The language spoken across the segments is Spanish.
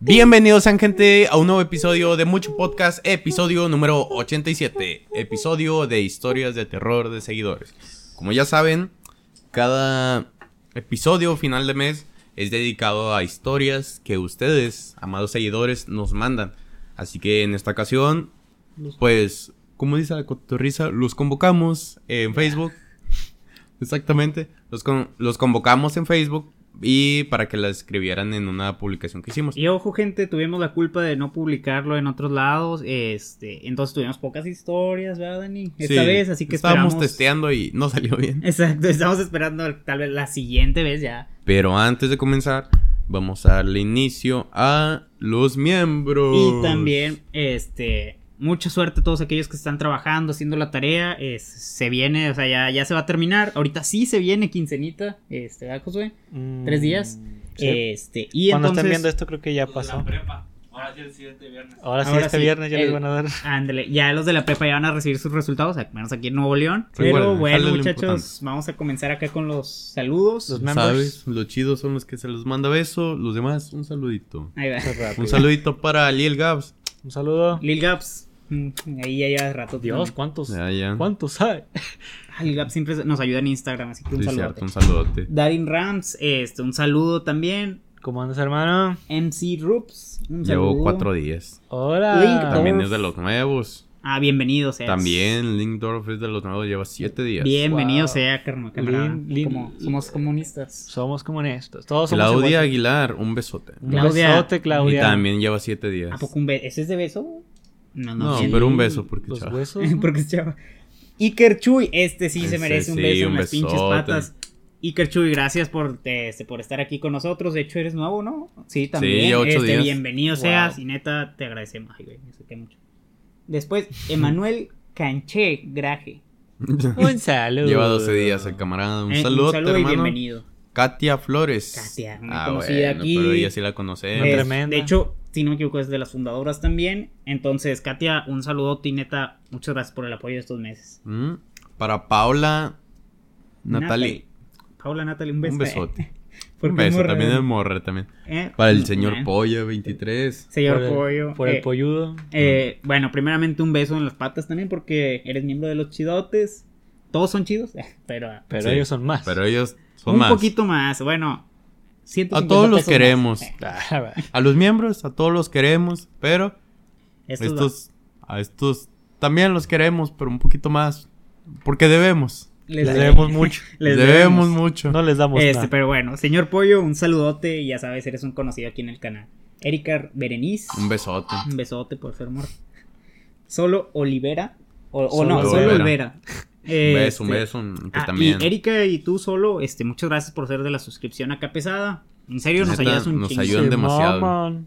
Bienvenidos, gente, a un nuevo episodio de Mucho Podcast, episodio número 87, episodio de historias de terror de seguidores. Como ya saben, cada episodio final de mes es dedicado a historias que ustedes, amados seguidores, nos mandan. Así que en esta ocasión, pues, como dice la cotorriza, los convocamos en Facebook. Exactamente, los, con- los convocamos en Facebook y para que la escribieran en una publicación que hicimos. Y ojo, gente, tuvimos la culpa de no publicarlo en otros lados. Este, entonces tuvimos pocas historias, ¿verdad, Dani? Esta Sí, vez, así que estábamos esperamos. testeando y no salió bien. Exacto, estamos esperando tal vez la siguiente vez ya. Pero antes de comenzar, vamos a darle inicio a los miembros. Y también, este, mucha suerte a todos aquellos que están trabajando, haciendo la tarea. Es, se viene, o sea, ya, ya se va a terminar. Ahorita sí se viene quincenita, este, ¿verdad, Josué? ¿Tres días? Sí. Eh, y Cuando entonces... estén viendo esto creo que ya pasó. prepa. Ahora sí el siguiente viernes. Ahora sí, Ahora este sí, viernes ya les el- van a dar. Ándale, ya los de la prepa ya van a recibir sus resultados, al menos aquí en Nuevo León. Pero bueno, muchachos, vamos a comenzar acá con los saludos. Los members. ¿Sabes? Los chidos son los que se los manda beso. Los demás, un saludito. Ahí va. Un saludito para Liel Gabs. Un saludo. Lil Gaps. Mm, Ahí ya lleva rato. Dios, también. ¿cuántos? Ya, ya. ¿Cuántos hay? Gaps siempre nos ayuda en Instagram, así que un Sí, saludo. cierto, un saludote. Darin Rams, este, un saludo también. ¿Cómo andas, hermano? MC Rups, un Llevo saludo. cuatro días. Hola. Link También es de los nuevos. Ah, bienvenido sea. También Linkdorf es de los nuevos. Lleva siete días. Bienvenido Wow. sea, carnal. somos comunistas. Somos. Todos somos Claudia iguales. Aguilar, un besote. Un Claudia. besote, Claudia. Y también lleva siete días. ¿A poco un beso? ¿Ese es de beso? No, no, No, sí. pero un beso, porque Los chava. huesos. Porque es chava. Iker Chuy, este sí se merece un sí, beso en un pinches patas. Iker Chuy, gracias por, este, por estar aquí con nosotros. De hecho, eres nuevo, ¿no? Sí, también. ya ocho Este, días. Bienvenido Wow. seas y neta, te agradecemos. Ay, güey, me mucho. Después, Emanuel Canché Graje. Un saludo. Lleva 12 días el camarada. Un Eh, saludo, saludo y bienvenido. Katia Flores. Katia, una ah, conocida bueno, aquí. pero ella sí la conoce. De hecho, si no me equivoco, es de las fundadoras también. Entonces, Katia, un saludote y neta, muchas gracias por el apoyo de estos meses. Mm, Para Paula Natalie. Paula Natalie, un beso. Un besote. Porque Un beso, también ¿eh? es morra también. Eh, Para el mm, señor eh. Polla 23. Señor por el, Pollo. Por eh, el polludo. eh, bueno, primeramente un beso en las patas también porque eres miembro de los chidotes. Todos son chidos, pero, Pero Sí, ellos son más. Pero ellos son un más. poquito más. Bueno, 150 A todos los queremos. más. Ah. A los miembros, a todos los queremos, pero estos estos, a estos también los queremos, pero un poquito más. Porque debemos. les Les debemos. mucho. Les debemos, debemos. mucho. No les damos Este, nada. pero bueno, señor Pollo, un saludote y ya sabes, eres un conocido aquí en el canal. Erika Berenice, Un besote. un besote por ser morra. Solo Olivera, o, o Solo no, solo Olivera. Un beso, un Este, beso. Que ah, también. Y Erika y tú solo, este, muchas gracias por ser de la suscripción acá pesada. En serio, nos ayudas un nos chingo. ayudan demasiado.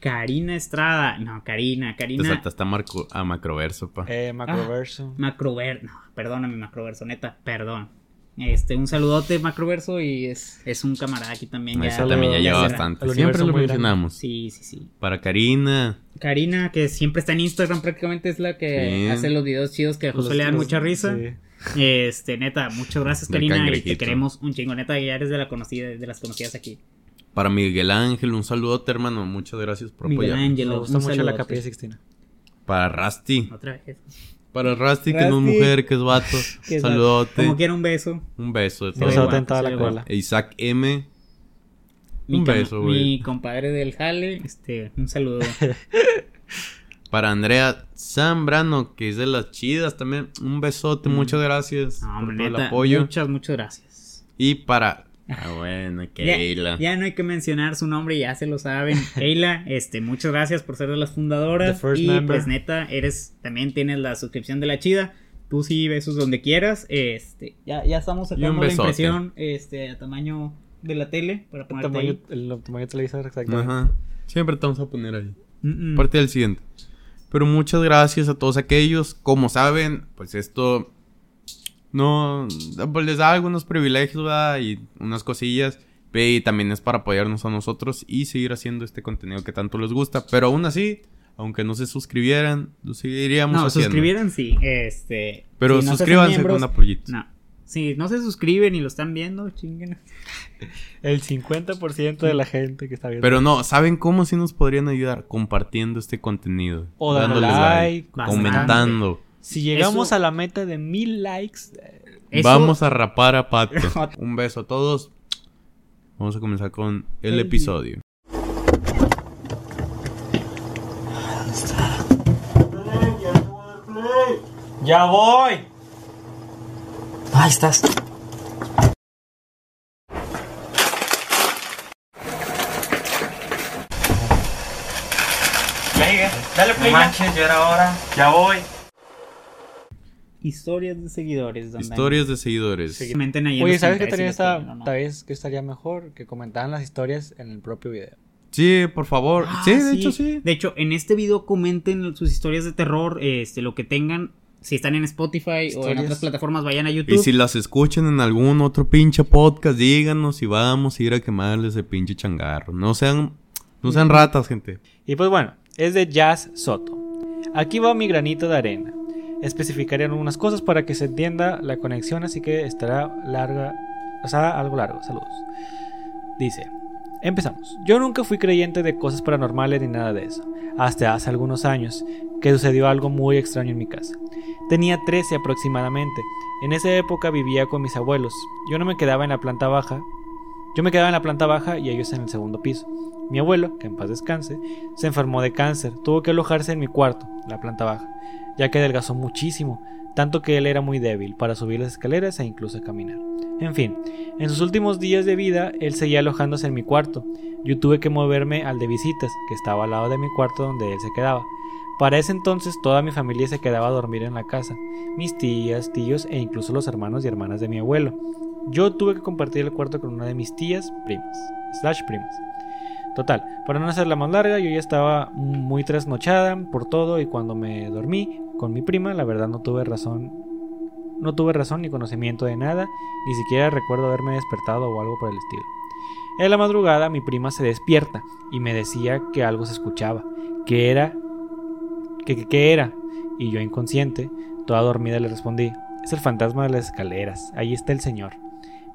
Karina Estrada, no, Karina, Te Karina saltaste a, Marco, a Macroverso, pa. Eh, Macroverso. Macrover, no, perdóname Macroverso, neta, perdón. Este, un saludote Macroverso y es, es un camarada aquí también. Ese ya- también ya lleva bastante. Siempre lo mencionamos. Sí, sí, sí. Para Karina. Karina, que siempre está en Instagram, prácticamente es la que Sí. hace los videos chidos que a José le dan mucha risa. sí. Este, neta, muchas gracias, Del Karina, y te queremos un chingo, neta, ya eres de la conocida, de las conocidas aquí. Para Miguel Ángel, un saludote, hermano. Muchas gracias por Miguel apoyar. Ángel, Me gusta mucho la saludote. capilla Sixtina. Para Rusty. Otra vez. Para Rusty, que no es mujer, que es vato. Que Saludote. Como quiera un beso. Un beso de Un todo. beso. en toda la guapo. cola. E Isaac M. Mi Un beso, güey. Mi compadre del jale, este, un saludo. Para Andrea Zambrano, que es de las chidas también. Un besote, muchas gracias Mm. No, por el apoyo. muchas, muchas gracias. Y para. Ah, bueno, Keila. Ya, ya no hay que mencionar su nombre, ya se lo saben. Keila, este, muchas gracias por ser de las fundadoras. The first y member. pues neta, eres, también tienes la suscripción de la chida. Tú sí besos donde quieras. Este, ya, ya estamos sacando la impresión, este, a tamaño de la tele para El ponerte tamaño, el tamaño televisor, exactamente. Ajá. Siempre te vamos a poner ahí. Mm, mm. Parte del siguiente. Pero muchas gracias a todos aquellos. Como saben, pues esto no pues les da algunos privilegios ¿verdad? y unas cosillas. Y también es para apoyarnos a nosotros y seguir haciendo este contenido que tanto les gusta. Pero aún así, aunque no se suscribieran, lo seguiríamos No, haciendo. suscribieran sí, este. Pero si no suscríbanse miembros, con apoyitos. No. Si no se suscriben y lo están viendo, chinguen. El 50% de la gente que está viendo. Pero no, ¿saben cómo sí nos podrían ayudar? Compartiendo este contenido. O dándoles like, Bastante. comentando. Si llegamos Eso- a la meta de mil likes, eh, Eso- Vamos a rapar a Pato. Un beso a todos. Vamos a comenzar con el episodio. ¡Ya voy! Ahí estás. Ya llegué. Dale No play. ya. manches, ya era hora. Ya voy. Historias de seguidores. donde Historias de seguidores. Ahí en Oye, ¿sabes qué no. tal vez que estaría mejor? Que comentaran las historias en el propio video. Sí, por favor. Ah, sí, de hecho sí. De hecho, en este video comenten sus historias de terror, este, lo que tengan. Si están en Spotify o en otras plataformas, vayan a YouTube. Y si las escuchan en algún otro pinche podcast, díganos y vamos a ir a quemarles el pinche changarro. No sean, no sean ratas, gente. Y pues bueno, es de Jazz Soto. Aquí va mi granito de arena. Especificaré algunas cosas para que se entienda la conexión, así que estará larga, o sea, algo largo. Saludos. Dice, empezamos. Yo nunca fui creyente de cosas paranormales ni nada de eso. Hasta hace algunos años que sucedió algo muy extraño en mi casa. Tenía 13 aproximadamente. En esa época vivía con mis abuelos. Yo no me quedaba en la planta baja. Yo me quedaba en la planta baja y ellos en el segundo piso. Mi abuelo, que en paz descanse, se enfermó de cáncer. Tuvo que alojarse en mi cuarto, la planta baja, ya que adelgazó muchísimo, tanto que él era muy débil para subir las escaleras e incluso caminar. En fin, en sus últimos días de vida, él seguía alojándose en mi cuarto. Yo tuve que moverme al de visitas, que estaba al lado de mi cuarto donde él se quedaba. Para ese entonces toda mi familia se quedaba a dormir en la casa, mis tías, tíos e incluso los hermanos y hermanas de mi abuelo. Yo tuve que compartir el cuarto con una de mis tías, primas, slash primas. Total, para no hacerla más larga, yo ya estaba muy trasnochada por todo y cuando me dormí con mi prima, la verdad no tuve razón, no tuve razón ni conocimiento de nada, ni siquiera recuerdo haberme despertado o algo por el estilo. En la madrugada mi prima se despierta y me decía que algo se escuchaba, que era, que, que, era, y yo inconsciente, toda dormida le respondí, es el fantasma de las escaleras, ahí está el señor.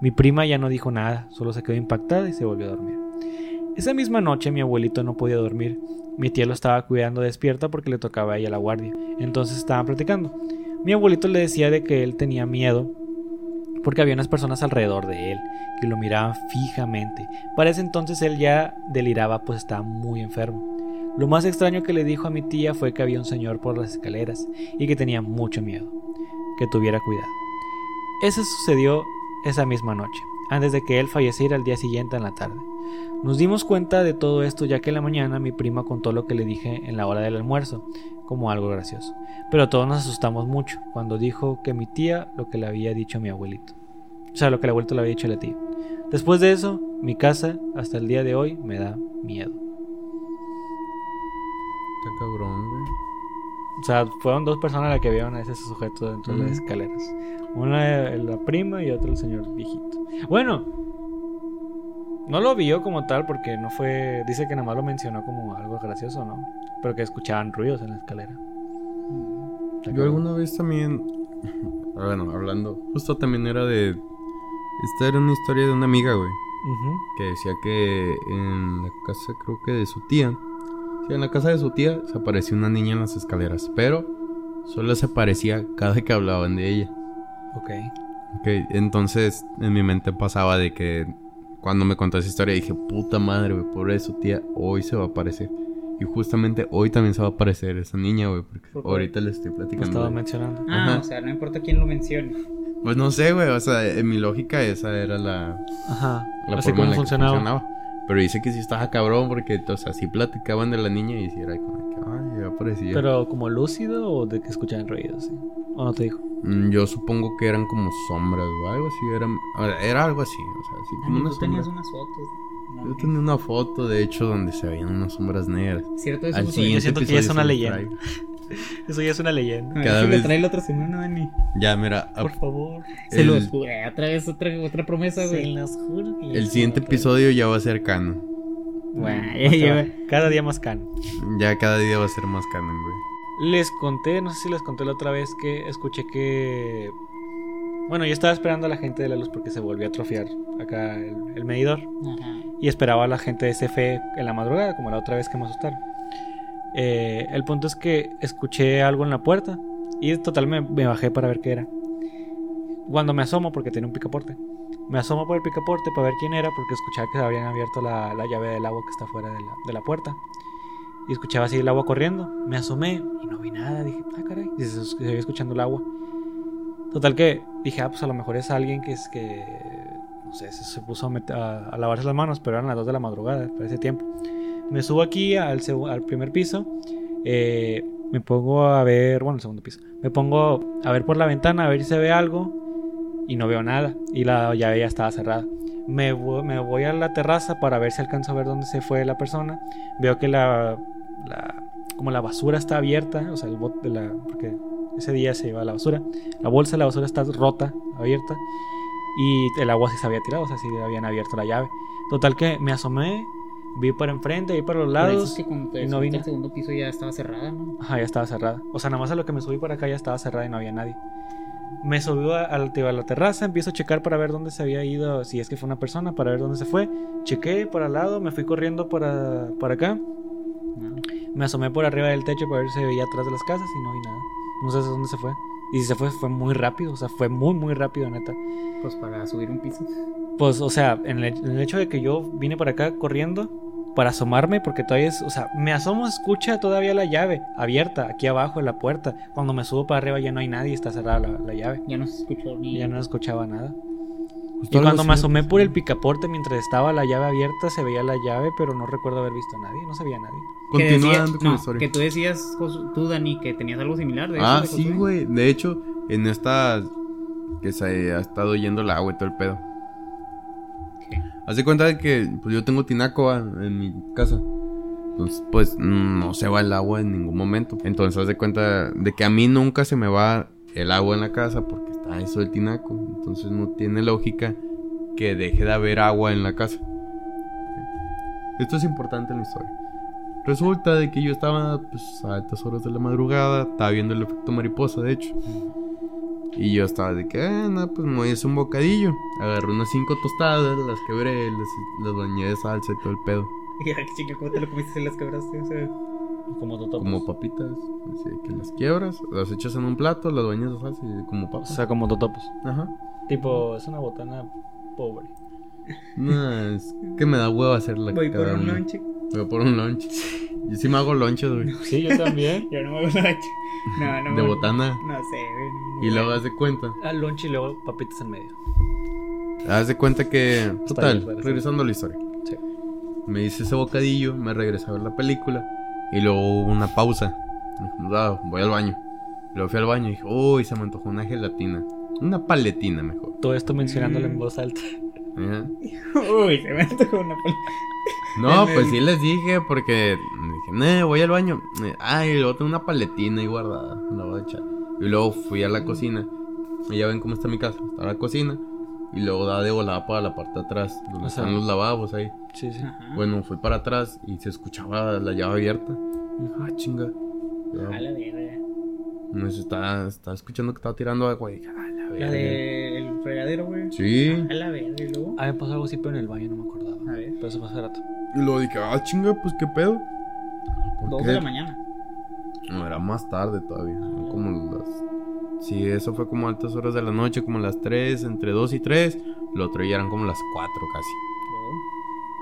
Mi prima ya no dijo nada, solo se quedó impactada y se volvió a dormir. Esa misma noche mi abuelito no podía dormir. Mi tía lo estaba cuidando despierta porque le tocaba a ella la guardia. Entonces estaban platicando. Mi abuelito le decía de que él tenía miedo porque había unas personas alrededor de él que lo miraban fijamente. Para ese entonces él ya deliraba pues estaba muy enfermo. Lo más extraño que le dijo a mi tía fue que había un señor por las escaleras y que tenía mucho miedo. Que tuviera cuidado. Eso sucedió esa misma noche, antes de que él falleciera al día siguiente en la tarde. Nos dimos cuenta de todo esto ya que en la mañana mi prima contó lo que le dije en la hora del almuerzo, como algo gracioso. Pero todos nos asustamos mucho cuando dijo que mi tía lo que le había dicho a mi abuelito. O sea, lo que el abuelito le había dicho a la tía. Después de eso, mi casa, hasta el día de hoy, me da miedo. Está cabrón, güey. O sea, fueron dos personas las que vieron a ese sujeto dentro de las escaleras. Una la prima y otra el señor viejito. Bueno, no lo vio como tal porque no fue. Dice que nada más lo mencionó como algo gracioso, ¿no? Pero que escuchaban ruidos en la escalera. Yo alguna vez también, bueno, hablando, justo también era de, esta era una historia de una amiga, güey, que decía que en la casa, creo que de su tía, sí, en la casa de su tía se apareció una niña en las escaleras, pero solo se aparecía cada que hablaban de ella. Ok. Ok, entonces en mi mente pasaba de que cuando me contó esa historia dije, puta madre, güey, por eso tía, hoy se va a aparecer. Y justamente hoy también se va a aparecer esa niña, güey, porque ¿Por ahorita le estoy Lo platicando. estaba mencionando. Ah, Ajá. o sea, no importa quién lo mencione. Pues no sé, güey, o sea, en mi lógica esa era la, Ajá. la Así forma como en la funcionaba. que funcionaba. Pero dice que sí estaba cabrón porque, o sea, sí platicaban de la niña y sí era como que, ay, ya aparecía. Pero como lúcido o de que escuchaban ruidos, ¿sí? ¿O no te dijo? Mm, Yo supongo que eran como sombras o algo así, eran, a ver, era algo así, o sea, así como una Tú tenías sombra. unas fotos. No, Yo tenía una foto, de hecho, donde se veían unas sombras negras. ¿Cierto? Eso Al siguiente siento que ya es una leyenda. traigo. Eso ya es una leyenda. A ver cada vez- trae la otra semana, Dani. Ya, mira, a- Por favor. Se el, los juro. Otra vez, otra, otra promesa, güey. los juro que el siguiente episodio ya va a ser canon. Bueno, Más ya va. Cada día más can. Ya cada día va a ser más canon, güey. Les conté, no sé si les conté la otra vez que escuché que Bueno, yo estaba esperando a la gente de la luz porque se volvió a atrofiar acá el, el medidor. Ajá. Y esperaba a la gente de CFE en la madrugada, como la otra vez que me asustaron. Eh, el punto es que escuché algo en la puerta. Y total me, me bajé para ver qué era. Cuando me asomo, porque tenía un picaporte. Me asomo por el picaporte para ver quién era, porque escuchaba que se habían abierto la, la llave del agua que está fuera de la, de la puerta. Y escuchaba así el agua corriendo. Me asomé y no vi nada. Dije, ah, caray. Y se, se escuchando el agua. Total que dije, ah, pues a lo mejor es alguien que es que. No sé, se, se puso a, met- a- a lavarse las manos, pero eran las 2 de la madrugada, para ese tiempo. Me subo aquí al, al primer piso. eh, me pongo a ver. Bueno, el segundo piso. Me pongo a ver por la ventana, a ver si se ve algo. Y no veo nada. Y la llave ya estaba cerrada. Me, me voy a la terraza para ver si alcanzo a ver dónde se fue la persona. Veo que la, la- como la basura está abierta, o sea, el bote de la porque ese día se iba a la basura. La bolsa de la basura está rota, abierta y el agua sí se había tirado, o sea, sí habían abierto la llave. Total que me asomé, vi para enfrente, vi para los lados. es que cuando te y no vine. al segundo piso ya estaba cerrada, ¿no? Ajá, ya estaba cerrada. O sea, nada más a lo que me subí para acá ya estaba cerrada y no había nadie. Me subí a, a la- a la terraza, empiezo a checar para ver dónde se había ido, si es que fue una persona, para ver dónde se fue. Chequé para al lado, me fui corriendo para, para acá. Me asomé por arriba del techo para ver si se veía atrás de las casas y no vi nada. No sé dónde se fue. Y si se fue, fue muy rápido. O sea, fue muy, muy rápido, neta. Pues para subir un piso. Pues, o sea, en el, en el hecho de que yo vine para acá corriendo para asomarme, porque todavía es, o sea, me asomo, escucha todavía la llave abierta aquí abajo en la puerta. Cuando me subo para arriba ya no hay nadie, está cerrada la, la llave. Ya no se escuchó ni. Ya no escuchaba nada. Justo Y cuando me asomé por el picaporte mientras estaba la llave abierta, se veía la llave, pero no recuerdo haber visto a nadie. No se veía a nadie. Continuando con la historia. que tú decías, tú, Dani, que tenías algo similar. De Ah, sí, güey. De hecho, en esta que se ha estado yendo el agua y todo el pedo. Haz de cuenta de que pues, yo tengo tinaco ah, en mi casa. Entonces, pues mm, no se va el agua en ningún momento. Entonces, haz de cuenta de que a mí nunca se me va el agua en la casa porque está eso del tinaco. Entonces, no tiene lógica que deje de haber agua en la casa. Esto es importante en la historia. Resulta de que yo estaba pues, a altas horas de la madrugada, estaba viendo el efecto mariposa, de hecho. Y yo estaba de que, ah, no, pues me voy a hacer un bocadillo. Agarré unas cinco tostadas, las quebré, las, las bañé de salsa y todo el pedo. Y chinga, ¿cómo te lo comiste si las quebraste? O sea, Como tú Como papitas, así que las quiebras, las echas en un plato, las bañas de salsa y como O papas. sea, como totopos. Ajá. Tipo, es una botana pobre. No, es que me da huevo hacerla. voy por un lunch. Voy por un lunch. Yo sí me hago lunches, güey. Sí, yo también. Yo no me hago lunch. No, no. De me- botana. No sé, güey. Y luego haz de cuenta. Al lunch y luego papitas en medio. Haz de cuenta que. Total, bien, regresando a la historia. Sí. Me hice ese bocadillo, me regresé a ver la película. Y luego hubo una pausa. Dije, "Ah, voy al baño. Luego fui al baño y dije, uy, se me antojó una gelatina. Una paletina mejor. Todo esto mencionándolo Mm. en voz alta. Uy, se me antojó una pal- No, pues el- sí les dije porque dije, no, voy al baño. Eh, Ay, luego tengo una paletina ahí guardada, la voy a echar. Y luego fui a la cocina. Y ya ven cómo está mi casa. Está la cocina. Y luego da de volada para la parte de atrás, donde O sea- están los lavabos ahí. Sí, sí. Ajá. Bueno, fui para atrás y se escuchaba la llave abierta. Ah, chinga. A la verga. No estaba, estaba escuchando que estaba tirando agua. Y dije, ah, la La verga. del fregadero, güey. Sí. A la verga, y luego. A mí me pasó algo así, pero en el baño no me acordaba. A ver. Pero eso fue hace rato. Y luego dije, ah, chinga, pues qué pedo. ¿Por Dos qué? de la mañana. No, era más tarde todavía. Como las. Sí, eso fue como altas horas de la noche, como las 3, entre 2 y 3. Lo otro ya eran como las 4 casi. Luego.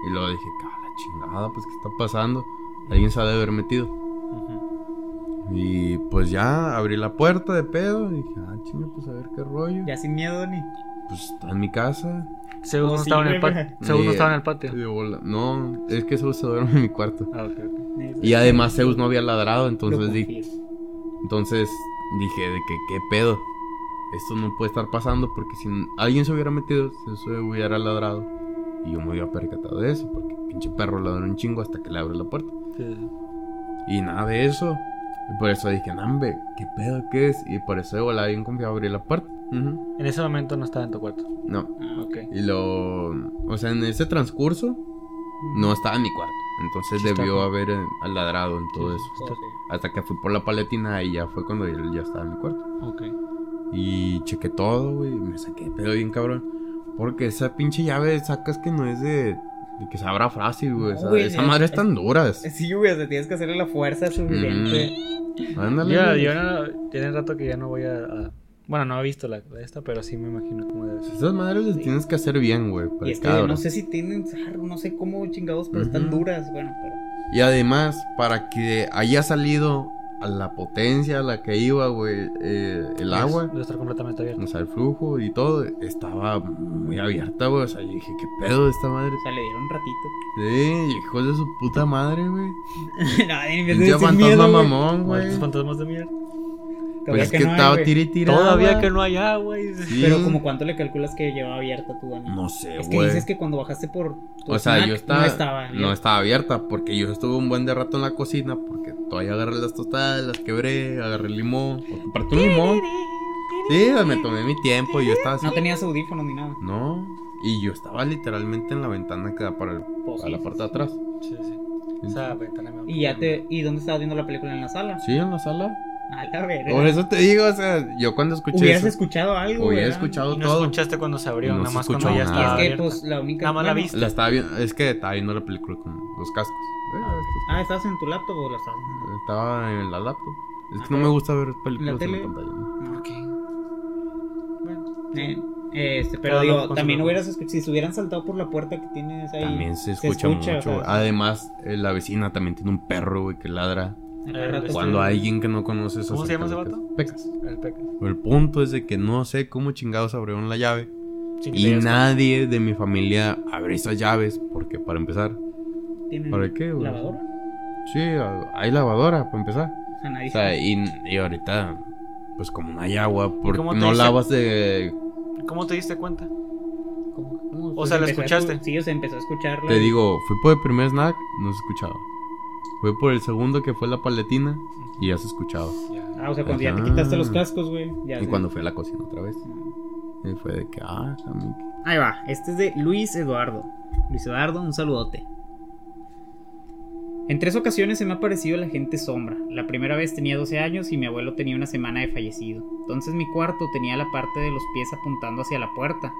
Y luego dije, "Ca, la chingada, pues, ¿qué está pasando? Alguien se ha de haber metido. Y pues ya abrí la puerta de pedo. Y dije, ah, chinga, pues a ver qué rollo. Ya sin miedo, ni. Pues está en mi casa. Según no sí, estaba en el patio. no estaba en el patio. Es que Zeus se duerme en mi cuarto. Ah, ok, ok. Y además Zeus no había ladrado, entonces dije, entonces dije de que qué pedo. Esto no puede estar pasando porque si alguien se hubiera metido, Zeus se hubiera ladrado. Y yo me había percatado de eso, porque pinche perro ladró un chingo hasta que le abre la puerta. Sí. Y nada de eso. Y por eso dije, nambe, ¿qué pedo qué es? Y por eso de volada bien confiado abrí la puerta. Ujú. En ese momento no estaba en tu cuarto. No. Ah, Ok. Y lo... O sea, en ese transcurso no estaba en mi cuarto. Entonces Sí debió ¿no? haber eh, ladrado en todo eso. Hasta que fui por la paletina y ya fue cuando él ya estaba en mi cuarto. Ok. Y chequé todo, güey. Me saqué de pedo bien cabrón. Porque esa pinche llave sacas que no es de, de que se abra fácil, güey. No, Esa, güey, esa es- madre es tan duras. Sí, güey, o sea, tienes que hacerle la fuerza suficiente. Ándale. Ya, yo no, tiene rato que ya no voy a, a- Bueno, no he visto la de esta, pero sí me imagino cómo debe ser. Esas madres las tienes que hacer bien, güey. para Y es que cada hora. no sé si tienen sarro, no sé cómo chingados, pero están Ujú. duras. Bueno, pero. Y además, para que haya salido a la potencia a la que iba, güey, eh, el agua, Debe estar completamente abierto. o sea, el flujo y todo, estaba muy abierta, güey. O sea, yo dije, ¿qué pedo de esta madre? O sea, le dieron un ratito. Sí, hijos de su puta madre, güey. ni me fantasma mamón, güey. Fantasmas de mierda. Pues es que estaba tira y tira. Todavía que no hay agua. y- Sí. Pero como cuánto le calculas que llevaba abierta tu Dani. No sé, Es que güey. dices que cuando bajaste por tu O sea, snack, yo estaba, no estaba. no estaba abierta porque yo estuve un buen de rato en la cocina porque todavía agarré las tostadas, las quebré, agarré el limón, partí un limón. Sí, me tomé mi tiempo y yo estaba así. No tenías audífonos ni nada. No, y yo estaba literalmente en la ventana que da para, el- Pues para la sí, parte de atrás. Sí, sí. Esa ventana me- Y ya te ¿y dónde estabas viendo la película en la sala? Sí, en la sala. A la verga. Por eso te digo, o sea, yo cuando escuché Hubieras eso, escuchado algo, hubiera ¿verdad? escuchado Y no todo. escuchaste cuando se abrió, No nada se más cuando ya nada. Y estaba es que pues la única Nada más la bueno, viste. La estaba viendo, es que estaba viendo la película con los cascos. Eh, Ah, ¿estabas en tu laptop o la estabas? Estaba en la laptop. Es Ah, que no me gusta ver películas ¿La en la pantalla. ¿no? Ok. Bueno. Eh, este, pero digo, también hubieras escuchado, si se hubieran saltado por la puerta que tienes ahí. También se escucha, mucho. sea, Además, eh, la vecina también tiene un perro, güey, que ladra. Rato Cuando alguien que no conoce se ¿Cómo se llama ese vato? Pecas. El peca. El punto es de que no sé cómo chingados abrieron la llave. Sin Y nadie de mi familia abre esas llaves. Porque para empezar, ¿Tienen ¿para qué, güey? lavadora? Sí, hay lavadora para empezar. O sea, nadie O sea, y, y ahorita, pues como no hay agua, porque cómo te no dice? lavas de... ¿Cómo te diste cuenta? ¿Cómo- cómo? O sea, ¿la a escuchaste? escu- Sí, o sea, empezó a escucharla. Te digo, fui por el primer snack, no se escuchaba. Fue por el segundo que fue la paletina y ya se escuchaba. Ah, o sea, cuando ya te quitaste los cascos, güey. ya Y cuando fui a la cocina otra vez. Y fue de que, ah, a mí. Ahí va, este es de Luis Eduardo. Luis Eduardo, un saludote. En tres ocasiones se me ha aparecido la gente sombra. La primera vez tenía 12 años y mi abuelo tenía una semana de fallecido. Entonces mi cuarto tenía la parte de los pies apuntando hacia la puerta.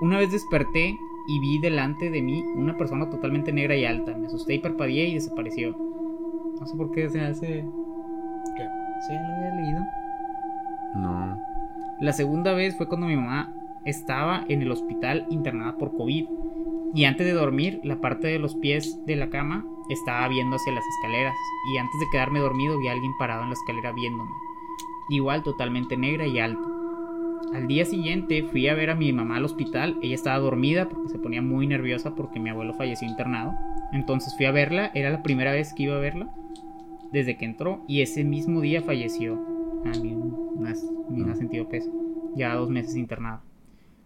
Una vez desperté y vi delante de mí una persona totalmente negra y alta. Me asusté y parpadeé y desapareció. No sé por qué se hace... ¿Qué? Sí, lo había leído. No. La segunda vez fue cuando mi mamá estaba en el hospital internada por COVID. Y antes de dormir, la parte de los pies de la cama estaba viendo hacia las escaleras. Y antes de quedarme dormido vi a alguien parado en la escalera viéndome. Igual totalmente negra y alta. Al día siguiente fui a ver a mi mamá al hospital. Ella estaba dormida porque se ponía muy nerviosa porque mi abuelo falleció internado. Entonces fui a verla. Era la primera vez que iba a verla. Desde que entró. Y ese mismo día falleció. A mí me ha sentido peso. Ya dos meses internado.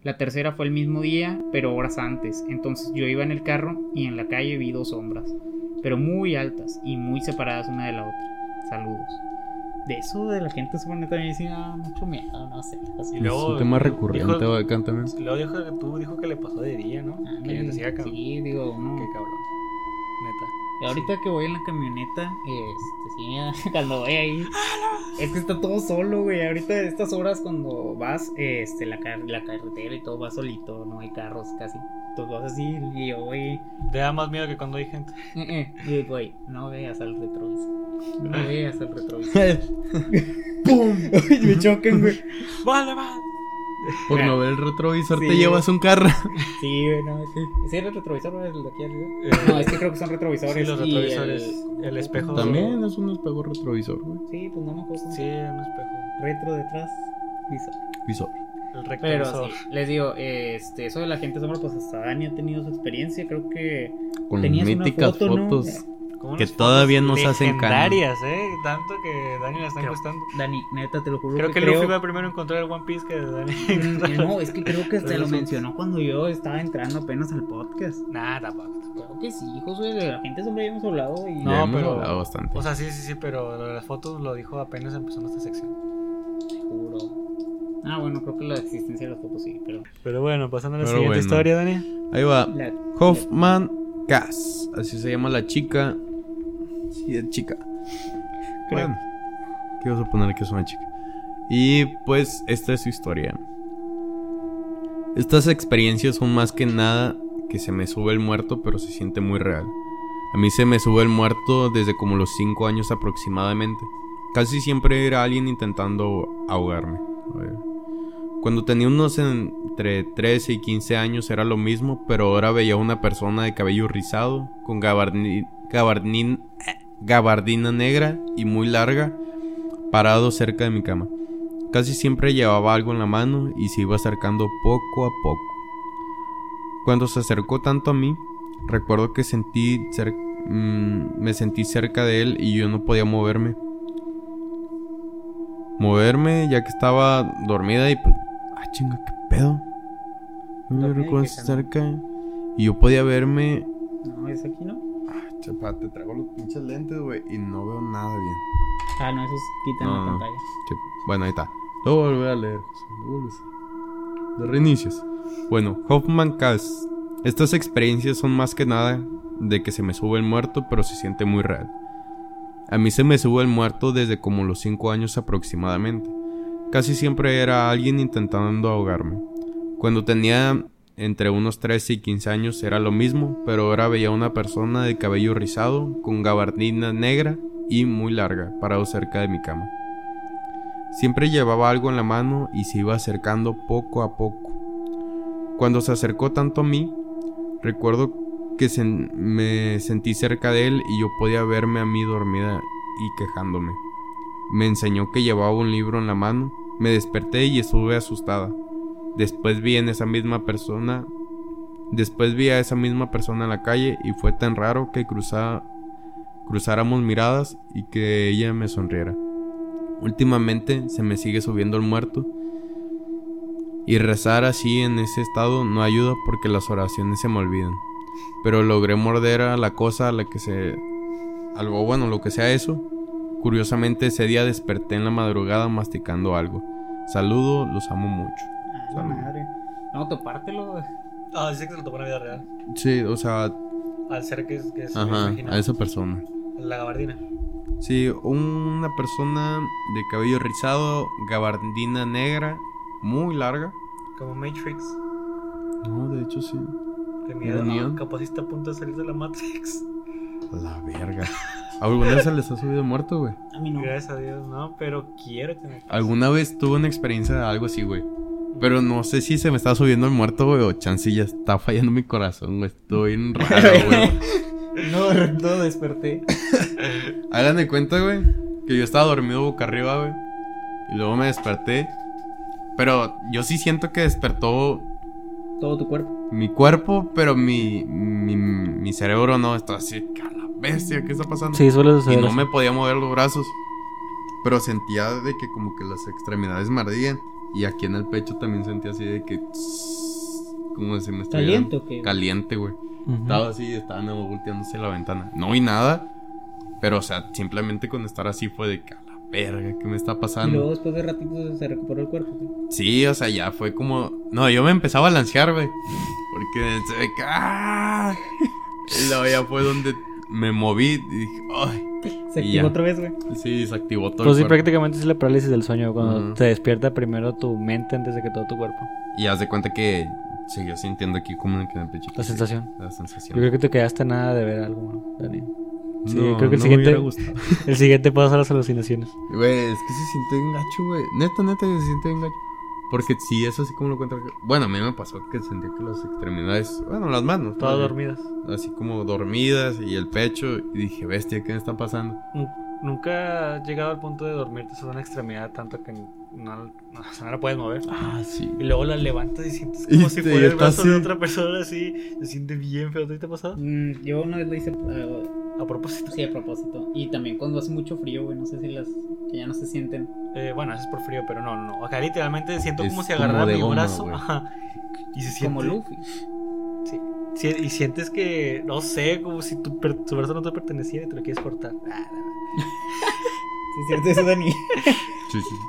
La tercera fue el mismo día, pero horas antes. Entonces yo iba en el carro y en la calle vi dos sombras, pero muy altas y muy separadas una de la otra. Saludos. De eso de la gente supone también sí da mucho miedo, no sé. así. Y luego es un tema dijo- recurrente, dijo- acá también. Luego dijo que tú dijo que le pasó de día, ¿no? Ah, que no, decía cabrón. Sí, digo, no. Qué cabrón. Y ahorita que voy en la camioneta, este, sí, cuando voy ahí, es que está todo solo, güey. Ahorita a estas horas cuando vas, este, la, car- la carretera y todo va solito, no hay carros casi. Entonces vas así y yo voy, Te da más miedo que cuando hay gente. eh, eh, y voy, no veas al retrovisor. No veas al retrovisor. ¡Pum! Me chocan, güey. ¡Vale, vale! Por no ver el retrovisor Sí. te llevas un carro. Sí, güey, no, sí. ¿Sí era el retrovisor o el de aquí arriba? Eh, No, es que creo que son retrovisores. Sí, los y retrovisores, el espejo. También es un espejo retrovisor, güey. Sí, pues no me acuerdo. Sí, un espejo. Retro detrás, visor. Visor. El Pero retrovisor. sí, les digo, este, eso de la gente sombra, pues hasta Dani ha tenido su experiencia. Creo que Con Tenías una míticas foto, ¿no? fotos. Como que todavía fotos no se hacen legendarias, ¿eh? Tanto que Dani la está Creo- encuestando. Dani, neta, te lo juro. Creo que Luffy va primero a encontrar el One Piece que Dani. Mm, No, es que creo que Pero lo mencionó cuando yo estaba entrando apenas al podcast. Nah, tampoco. Creo que sí, Josué, de la gente ya hemos hablado y... No, ya hemos pero- hablado bastante. O sea, sí, sí, sí, pero lo de las fotos lo dijo apenas empezó esta sección. Juro. Ah, bueno, creo que la existencia de las fotos sí, pero... Pero bueno, pasando a la Pero siguiente bueno. historia, Dani. Ahí va. La- Hoffman Cass. Así se llama la chica. Sí, es chica. Bueno, ¿qué vas a poner que es una chica? Y pues esta es su historia. Estas experiencias son más que nada que se me sube el muerto, pero se siente muy real. A mí se me sube el muerto desde como los 5 años aproximadamente. Casi siempre era alguien intentando ahogarme. Cuando tenía unos entre 13 y 15 años era lo mismo, pero ahora veía una persona de cabello rizado, con gabarni- gabardina negra y muy larga, parado cerca de mi cama. Casi siempre llevaba algo en la mano y se iba acercando poco a poco. Cuando se acercó tanto a mí, recuerdo que sentí cer- mm, me sentí cerca de él y yo no podía moverme. Moverme ya que estaba dormida y pues, ah chinga, qué pedo. Me Dormida y recuerdo cerca y yo podía verme. No, es aquí, ¿no? Chapa, te traigo los pinches lentes, güey, y no veo nada bien. Ah, no, esos quitan No, la pantalla. Bueno, ahí está. Lo voy a leer. Lo reinicios. Bueno, Hoffman Cass. Estas experiencias son más que nada de que se me sube el muerto, pero se siente muy real. A mí se me sube el muerto desde como los 5 años aproximadamente. Casi siempre era alguien intentando ahogarme. Cuando tenía entre unos 13 y 15 años era lo mismo, pero ahora veía una persona de cabello rizado, con gabardina negra y muy larga, parado cerca de mi cama. Siempre llevaba algo en la mano y se iba acercando poco a poco. Cuando se acercó tanto a mí, recuerdo que sen- me sentí cerca de él y yo podía verme a mí dormida y quejándome. Me enseñó que llevaba un libro en la mano, me desperté y estuve asustada. Después vi en esa misma persona, después vi a esa misma persona en la calle y fue tan raro que cruzáramos miradas y que ella me sonriera. Últimamente se me sigue subiendo el muerto. Y rezar así en ese estado no ayuda porque las oraciones se me olvidan. Pero logré morder a la cosa a la que se... Algo bueno, lo que sea eso. Curiosamente ese día desperté en la madrugada masticando algo. Saludo, los amo mucho. La Salud. madre. No, topártelo. Ah, dice que se lo tomó en la vida real. Sí, o sea, Al ser que es, que es ajá, a esa persona. La gabardina. Sí, una persona de cabello rizado, gabardina negra, muy larga. Como Matrix. No, de hecho sí. Qué miedo. Ah, capaz está a punto de salir de la Matrix. La verga. ¿Alguna vez se les ha subido muerto, güey? A mí no. Gracias a Dios, no, pero quiero que me pase. Alguna vez tuve una experiencia de algo así, güey. Pero no sé si se me está subiendo el muerto, güey, o chance ya está fallando mi corazón, güey. Estoy bien raro, güey. No, no desperté. Hagan de cuenta, güey, que yo estaba dormido boca arriba, güey. Y luego me desperté. Pero yo sí siento que despertó Todo tu cuerpo. mi cuerpo, pero mi, mi, mi cerebro no. Estaba así, que a la bestia, ¿qué está pasando? Sí, suele Y suceder. no así. me podía mover los brazos. Pero sentía de que como que las extremidades me ardían. Y aquí en el pecho también sentía así de que... tss, Como si me estuviera... ¿Caliente o qué? Caliente, güey. Estaba así, estaba nada volteándose la ventana. No vi nada. Pero, o sea, simplemente con estar así fue de que a la verga, ¿qué me está Y pasando? luego después de ratito se recuperó el cuerpo. güey. Sí, o sea, ya fue como. No, yo me empezaba a balancear, güey. Porque se ve que. ¡ah! Y luego ya fue donde me moví y dije, ¡ay! Se Y activó otra vez, güey. Sí, se activó todo Pues sí, cuerpo. prácticamente es la parálisis del sueño. Cuando te despierta primero tu mente antes de que todo tu cuerpo. Y haz de cuenta que siguió sintiendo aquí como en el pechito. La sensación. La Yo sensación. creo que te quedaste nada de ver algo, Dani. sí, No, creo que el no siguiente- me. El siguiente paso a las alucinaciones. Güey, es que se siente bien gacho, güey. Neta, neta, se siente bien gacho. Porque sí, es así como lo cuenta. Bueno, a mí me pasó que sentía que las extremidades, bueno, las manos, Todas dormidas. así como dormidas y el pecho. Y dije, bestia, ¿qué me está pasando? Nu- Nunca has llegado al punto de dormirte sobre una extremidad tanto que no, no, o sea, no la puedes mover. Ah, sí. Y luego la levantas y sientes Y como si fuera el brazo de otra persona así. Se siente bien feo. ¿Te ha pasado? Mm, yo una vez lo hice eh, A propósito. sí, a propósito. Y también cuando hace mucho frío, güey. No sé si las. que ya no se sienten. Eh, bueno, eso es por frío, pero no, no, no. Acá literalmente siento Es como si agarrara mi goma, brazo. Ajá. Y se siente. Como Luffy. Sí. Sí, Y sientes que, no sé, como si tu, per- tu brazo no te perteneciera y te lo quieres cortar. No. Sí, es cierto eso, Dani. Sí, sí.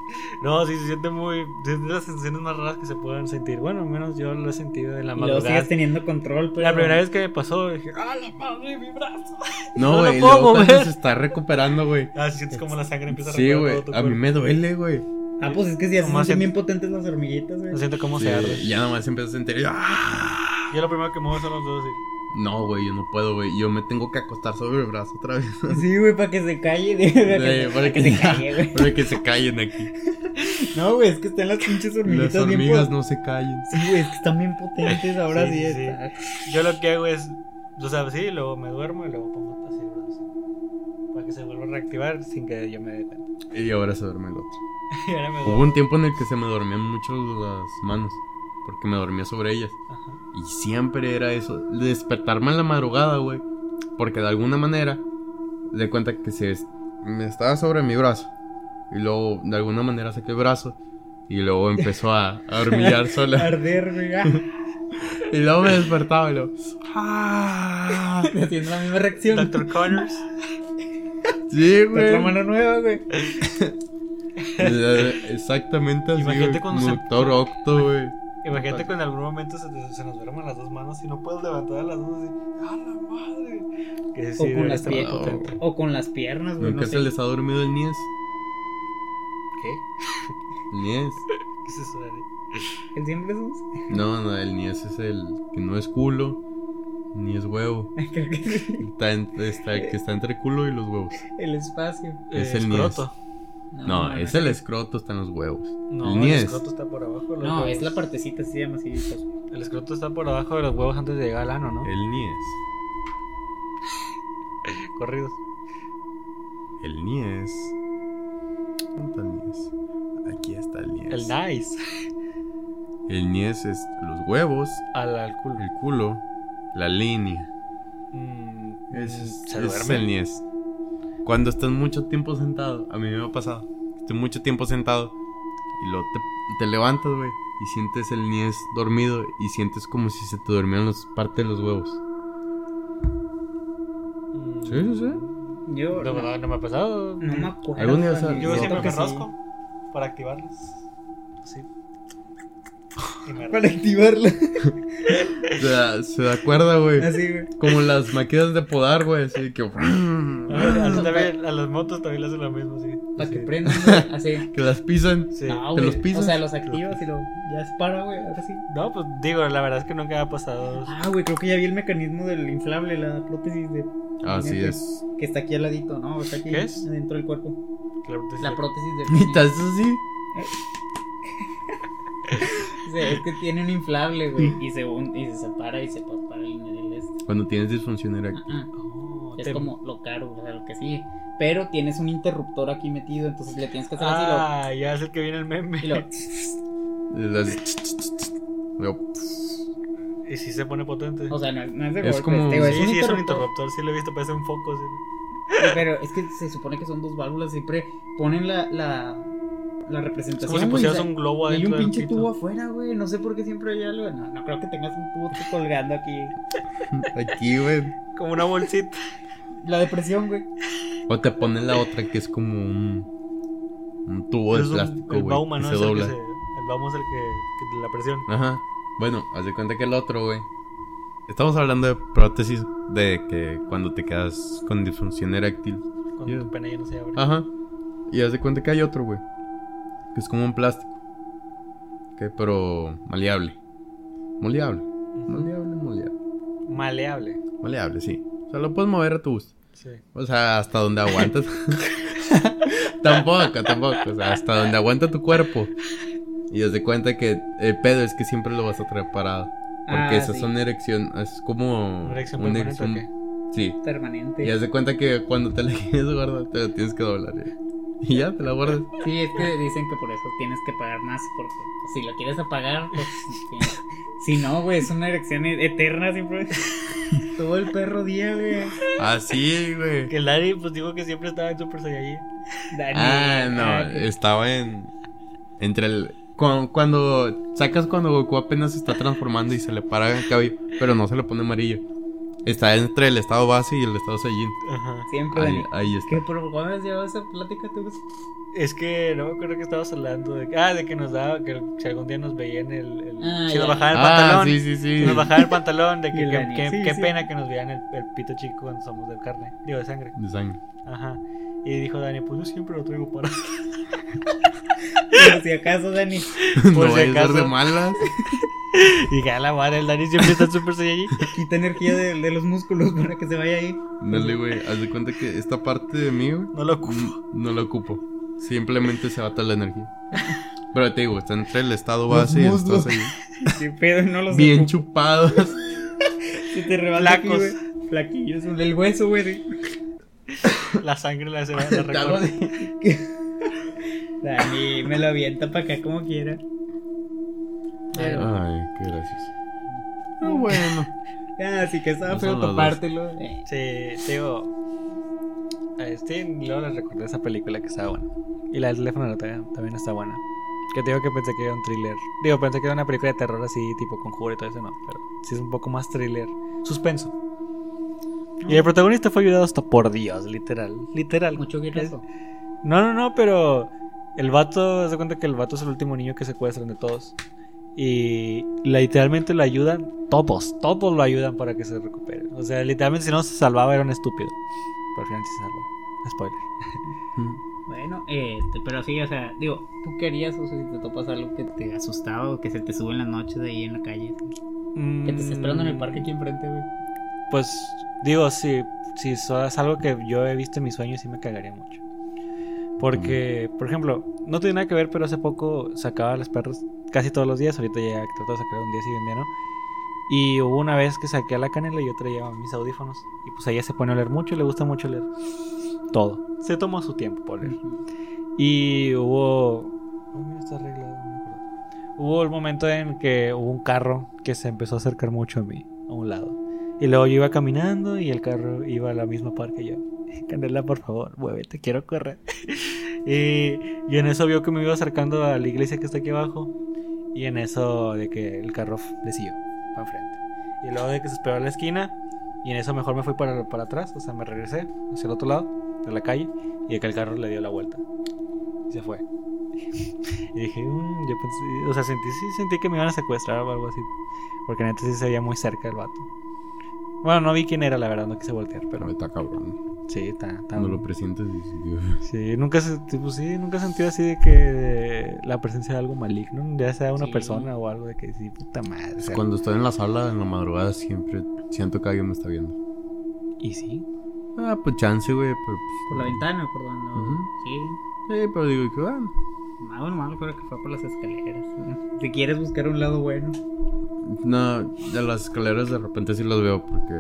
No, sí, se siente muy. Es de las sensaciones más raras que se puedan sentir. Bueno, al menos yo lo he sentido en la madrugada. sigues teniendo control, pero. La primera vez que me pasó, dije, ¡ah, la madre, mi brazo! No, No lo güey, cuando mover. se está recuperando, güey. Ah, sientes como la sangre empieza a Sí, güey, a mí me duele, güey. Ah, pues es que si así son bien potentes las hormiguitas, güey. No siento cómo Sí, se arde. y ya nomás empiezas a sentir. ¡ah! Yo lo primero que muevo son los dos. y- No, güey, yo no puedo, güey. Yo me tengo que acostar sobre el brazo otra vez. Sí, güey, para que se calle. de- Para que, Sí, para que se calle, güey. Para que se callen aquí. No, güey, es que están las pinches hormiguitas Las bien hormigas po- no se callen. Sí, güey, es que están bien potentes ahora Sí. Yo lo que hago es, o sea, sí, luego me duermo y luego pongo así el brazo. Para que se vuelva a reactivar sin que yo me dé cuenta. Y ahora se duerme el otro. Y ahora me Hubo duermo. un tiempo en el que se me dormían mucho las manos. Porque me dormía sobre ellas. Ajá. Y siempre era eso. Despertarme en la madrugada, güey. Porque de alguna manera. De cuenta que se me estaba sobre mi brazo. Y luego de alguna manera saqué el brazo. Y luego empezó a, a hormiguear sola. Arder, Y luego me despertaba y luego. ¡Ah! Haciendo la misma reacción. Doctor Connors. Sí, Otra güey. mano nueva, güey. Eh, Exactamente así. Imagínate cuando como se- Doctor Octo, güey. Imagínate que en algún momento se, te- se nos duerman las dos manos y no puedes levantar las dos así. ¡Ah, la madre! Que sí, O con, las pie- o con las piernas, güey. Nunca No se sé. les ha dormido el Nies. ¿Qué? El Nies. ¿Qué es eso, Dani? ¿El siempre es un- No, no, el Nies es el que no es culo. Ni es huevo. Creo que sí. Está, en- está el que está entre culo y los huevos. El espacio. Es Eh, el escroto. No, es el escroto, está en los huevos. No, el el escroto está por abajo. de los No, huevos. es la partecita, se llama así. pues. El escroto está por abajo de los huevos antes de llegar al ano, ¿no? El Nies. Corridos. El Nies. ¿Dónde está el Nies? Aquí está el Nies. El nice. El Nies es los huevos, Al, al culo. el culo, la línea. Mm, mm, es, se ese es duerme. el Nies. Cuando estás mucho tiempo sentado, a mí me ha pasado. Estoy mucho tiempo sentado y luego te, te levantas, güey, y sientes el Nies dormido y sientes como si se te dormían los parte de los huevos. Mm, Sí, sí, sí. Yo No, no, no me ha pasado. no me acuerdo. Algún día güey. sal- Yo siempre me sí. rosco para activarlos. Sí. Para activarla. Se da, se da cuerda, güey. Así, güey. Como las máquinas de podar, güey, así que... Ah, así también, a las motos también le hacen lo mismo, sí. Para Sí. que prendan, güey. Así. Que las pisan. Sí. No, ¿Te güey. los pisas? O sea, los activas y lo. Ya se para, güey. Ahora sí. No, pues digo, la verdad es que nunca ha pasado. Ah, güey, creo que ya vi el mecanismo del inflable, la prótesis de. Así que- es. Que está aquí al ladito, ¿no? Está aquí ¿Qué es? dentro del cuerpo. La prótesis de. ¿Y haces así? Sea, es que tiene un inflable, güey. Y se, un- y se separa y se para el, el este. Cuando tienes disfunción eréctil. Ah, ah. Oh, Es te- como lo caro, o sea, lo que sigue. Pero tienes un interruptor aquí metido, entonces le tienes que hacer así Ah, ya es el que viene el meme. y lo. Y Es si se pone potente. o sea, no, no es de Es golpes, como- te digo, sí, sí, es un interruptor. Sí, lo he visto, parece un foco. sí. Pero es que se supone que son dos válvulas, siempre ponen la, la, la Es representación. como si pusieras un globo y hay adentro un del pinche tubo afuera, güey. No sé por qué siempre hay algo. No, no creo que tengas un tubo colgando aquí. aquí, güey. Como una bolsita. La depresión, güey. O te ponen la otra que es como un. Un tubo de Es un- plástico, el. Bauma, ¿no? se Es el, que dobla. se, el Bauma es el que, que la presión. Ajá. Bueno, haz de cuenta que el otro, güey. Estamos hablando de prótesis de que cuando te quedas con disfunción eréctil. Cuando Yeah. tu pena ya no se abre. Ajá. Y haz de cuenta que hay otro, güey. Que es como un plástico. Que pero maleable. Moleable. Maleable, moleable. Maleable. Maleable, sí. O sea, lo puedes mover a tu gusto. Sí. O sea, hasta donde aguantas. tampoco, tampoco. O sea, hasta donde aguanta tu cuerpo. Y haz de cuenta que el pedo es que siempre lo vas a traer parado. Porque Ah, esas sí. son erección. Es como. ¿Una erección una o erección- Sí. Permanente. Y haz de cuenta que cuando te la quieres guardar, te la tienes que doblar. ¿eh? Y ya, te la guardas. Sí, es que dicen que por eso tienes que pagar más. Porque pues, si lo quieres apagar, pues. Si no, güey, es una erección e- eterna siempre. Todo el perro día, güey. Así, güey. Que el Dani, pues digo que siempre estaba en Super Saiyajin. Dani, Ah, no, ah, estaba en. Entre el. Cuando, cuando sacas cuando Goku apenas se está transformando y se le para el cabello, pero no se le pone amarillo. Está entre el estado base y el estado Saiyajin. Ajá. Siempre, Ahí, ahí está. ¿Qué? ¿Pero cómo has llevado esa plática tú? Es que no me acuerdo que estabas hablando de ah, de que nos daba, que si algún día nos veían el, el Ah, si nos bajaban el Ah, pantalón, sí, sí, sí. si nos bajaban el pantalón, de que que- que- sí, qué sí. pena que nos vean el, el pito chico cuando somos de carne, digo de sangre. De sangre. Ajá. Y dijo Dani, pues yo siempre lo traigo para. Por si acaso, Dani. no Por si vaya a ser acaso. de malas. Y ya la madre, el Dani siempre está Super Saiyajin. Quita energía de, de los músculos para que se vaya ahí. Dale, güey. Haz de cuenta que esta parte de mí, güey, No lo ocupo. no la ocupo. Simplemente se va toda la energía. Pero te digo, está entre el estado base y el estado seguido. Sí, pero no los Bien ocupo. chupados. Se te Flacos. güey. Flaquillos, el hueso, güey. La sangre la se la recorta. de- Dani, me lo avienta para acá como quiera. Pero, Ay, qué gracioso. Ah, bueno. ah, sí que estaba No feo topártelo. Eh, Sí, te digo. Este, y luego les recordé esa película que estaba buena. Y la del teléfono de la tarea también está buena. Que te digo que pensé que era un thriller. Digo, pensé que era una película de terror así, tipo conjuro y todo eso, no. Pero sí es un poco más thriller. Suspenso. Y el protagonista fue ayudado hasta por Dios, literal. Literal. Mucho guirazo. No, no, no, pero el vato, se cuenta que el vato es el último niño que secuestran de todos. Y literalmente lo ayudan todos, todos lo ayudan para que se recupere. O sea, literalmente si no se salvaba era un estúpido. Pero al final sí se salvó. Spoiler. Bueno, este, pero sí, o sea, digo, ¿tú querías o sea, si te topas algo que te asustaba o que se te sube en las noches ahí en la calle? Que te está esperando en el parque aquí enfrente, güey. Pues digo, sí, si eso es algo que yo he visto en mis sueños, sí me cagaría mucho. Porque, por ejemplo, no tiene nada que ver, pero hace poco sacaba a los perros casi todos los días. Ahorita ya trato de sacar un día sí y un día no. Y hubo una vez que saqué a la canela y yo traía mis audífonos. Y pues ella se pone a leer mucho, le gusta mucho leer todo. Se tomó su tiempo por leer. Y hubo. Oh, está arreglado, no me acuerdo. Hubo el momento en que hubo un carro que se empezó a acercar mucho a mí, a un lado. Y luego yo iba caminando y el carro iba a la misma par que yo. Canela, por favor, muévete, quiero correr. y, y en eso vio que me iba acercando a la iglesia que está aquí abajo. Y en eso de que el carro le siguió para enfrente. Y luego de que se esperó a la esquina. Y en eso mejor me fui para, para atrás. O sea, me regresé hacia el otro lado de la calle. Y de que el carro le dio la vuelta. Y se fue. y dije, "Mm", yo pensé, o sea, sentí, sí, sentí que me iban a secuestrar o algo así. Porque neta sí se veía muy cerca el vato. Bueno, no vi quién era, la verdad, no quise voltear, Pero está cabrón. sí, está, está Cuando lo presientes, dices, Dios. Sí, nunca, se- tipo, sí, nunca he sentido así de que la presencia de algo maligno, ya sea una Sí. persona o algo de que sí, puta madre. o sea, Cuando estoy en la sala en la madrugada siempre siento que alguien me está viendo. Y sí, Ah, pues chance, güey, pero pues, Por la ventana, por donde. Ujú. Sí. Sí, pero digo que bueno. Malo, malo, creo que fue por las escaleras. ¿no? Si quieres buscar un lado bueno. No, de las escaleras de repente sí las veo porque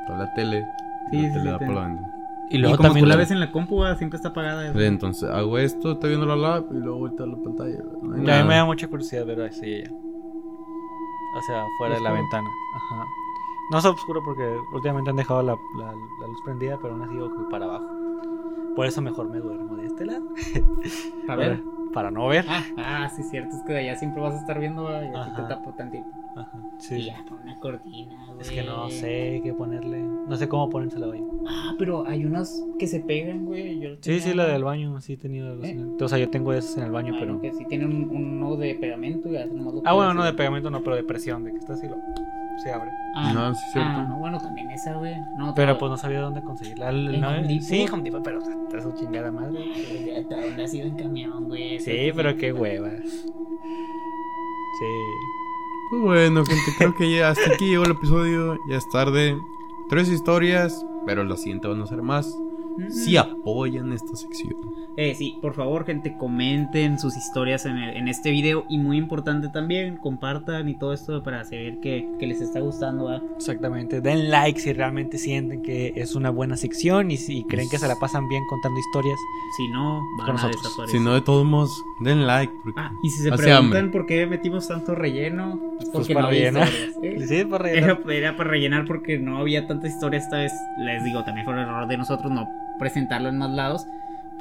está la tele. y Sí, la sí, tele sí, da por la ventana. Y Y, luego como también tú la ves en la compu, ah, siempre está apagada. Sí, Entonces hago esto, estoy viendo la lab y luego a la pantalla. No a mí me da mucha curiosidad ver así ella. O sea, fuera de la ventana. Ajá. No es oscuro porque últimamente han dejado la, la- la luz prendida, pero aún así digo que para abajo. Por eso mejor me duermo de este lado. A ver. Para, para no ver. Ah, ah, sí, cierto. Es que de allá siempre vas a estar viendo ah, y aquí Ajá. te tapo tantito. Ajá, Y sí. ya, pon una cortina, güey. Es que no sé qué ponerle. No sé cómo ponérsela hoy. Ah, pero hay unas que se pegan, güey. Yo Sí, sí, la del baño, sí he tenido. algo ¿Eh? O sea, yo tengo esas en el baño, pero. que sí tienen un, uno de pegamento y hace nomás lo Ah, bueno, no y- de pegamento, no, pero de presión, de que está así lo. Se abre. Ah, No, sí es cierto. Ah, no, bueno, también esa, güey. No, Pero todo- pues no sabía dónde conseguirla. El- ¿En no, Home Depot? sí, Home Depot, pero o sea, está su chingada madre. Ya te habrá sido en camión, güey. Sí, pero qué hueva. Sí. Pues bueno, gente, creo que ya hasta aquí llegó el episodio. Ya es tarde. Tres historias, pero la siguiente van a ser más. Si apoyan esta sección. Eh, sí, por favor, gente, comenten sus historias en, el- en este video. Y muy importante también, compartan y todo esto para saber que, que les está gustando. ¿va? Exactamente. Den like si realmente sienten que es una buena sección y si creen que se la pasan bien contando historias. Si no, van Con a nosotros. desaparecer. Si no, de todos modos, den like. Porque... Ah, y si se Hace preguntan hambre. por qué metimos tanto relleno, es Pues porque para no rellenar. ¿eh? Sí, para Era, rellenar. era para rellenar porque no había tanta historia esta vez. Les digo, también fue un error de nosotros no presentarlo en más lados.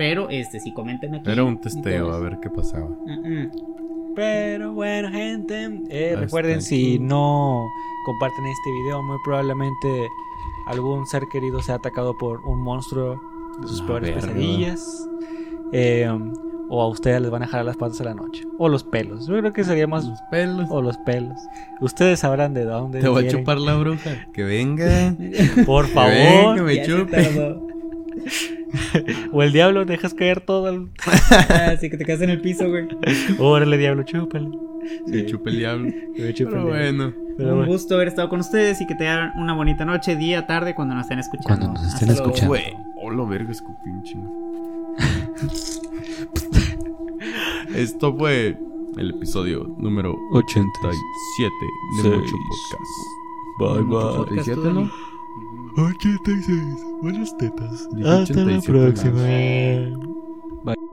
Pero este, si comenten aquí. Era un testeo, a ver qué pasaba. Mm, mm. Pero bueno, gente, eh, recuerden si no comparten este video, muy probablemente algún ser querido sea atacado por un monstruo de sus La peores verga. pesadillas. Eh, o a ustedes les van a jalar las patas a la noche. O los pelos. Yo creo que sería más. Los pelos. O los pelos. Ustedes sabrán de dónde. Te voy a chupar la bruja. Que venga. Por Que venga, favor. me chupe. o el diablo, dejas caer todo. Así que te quedas en el piso, güey. Órale, diablo, chúpale. Se chupa el diablo. Me chupa Pero el diablo. bueno. Pero Un bueno. gusto haber estado con ustedes y que tengan una bonita noche, día, tarde, cuando nos estén escuchando. Cuando nos estén Hasta luego. escuchando. Güey. Hola, verga, escupí un chingo. Esto fue el episodio número 87 de Seis. Mucho Podcast. Bye, bye. podcast, 87, tú, ¿no? 86. Buenas tetas. Hasta la próxima. Bye.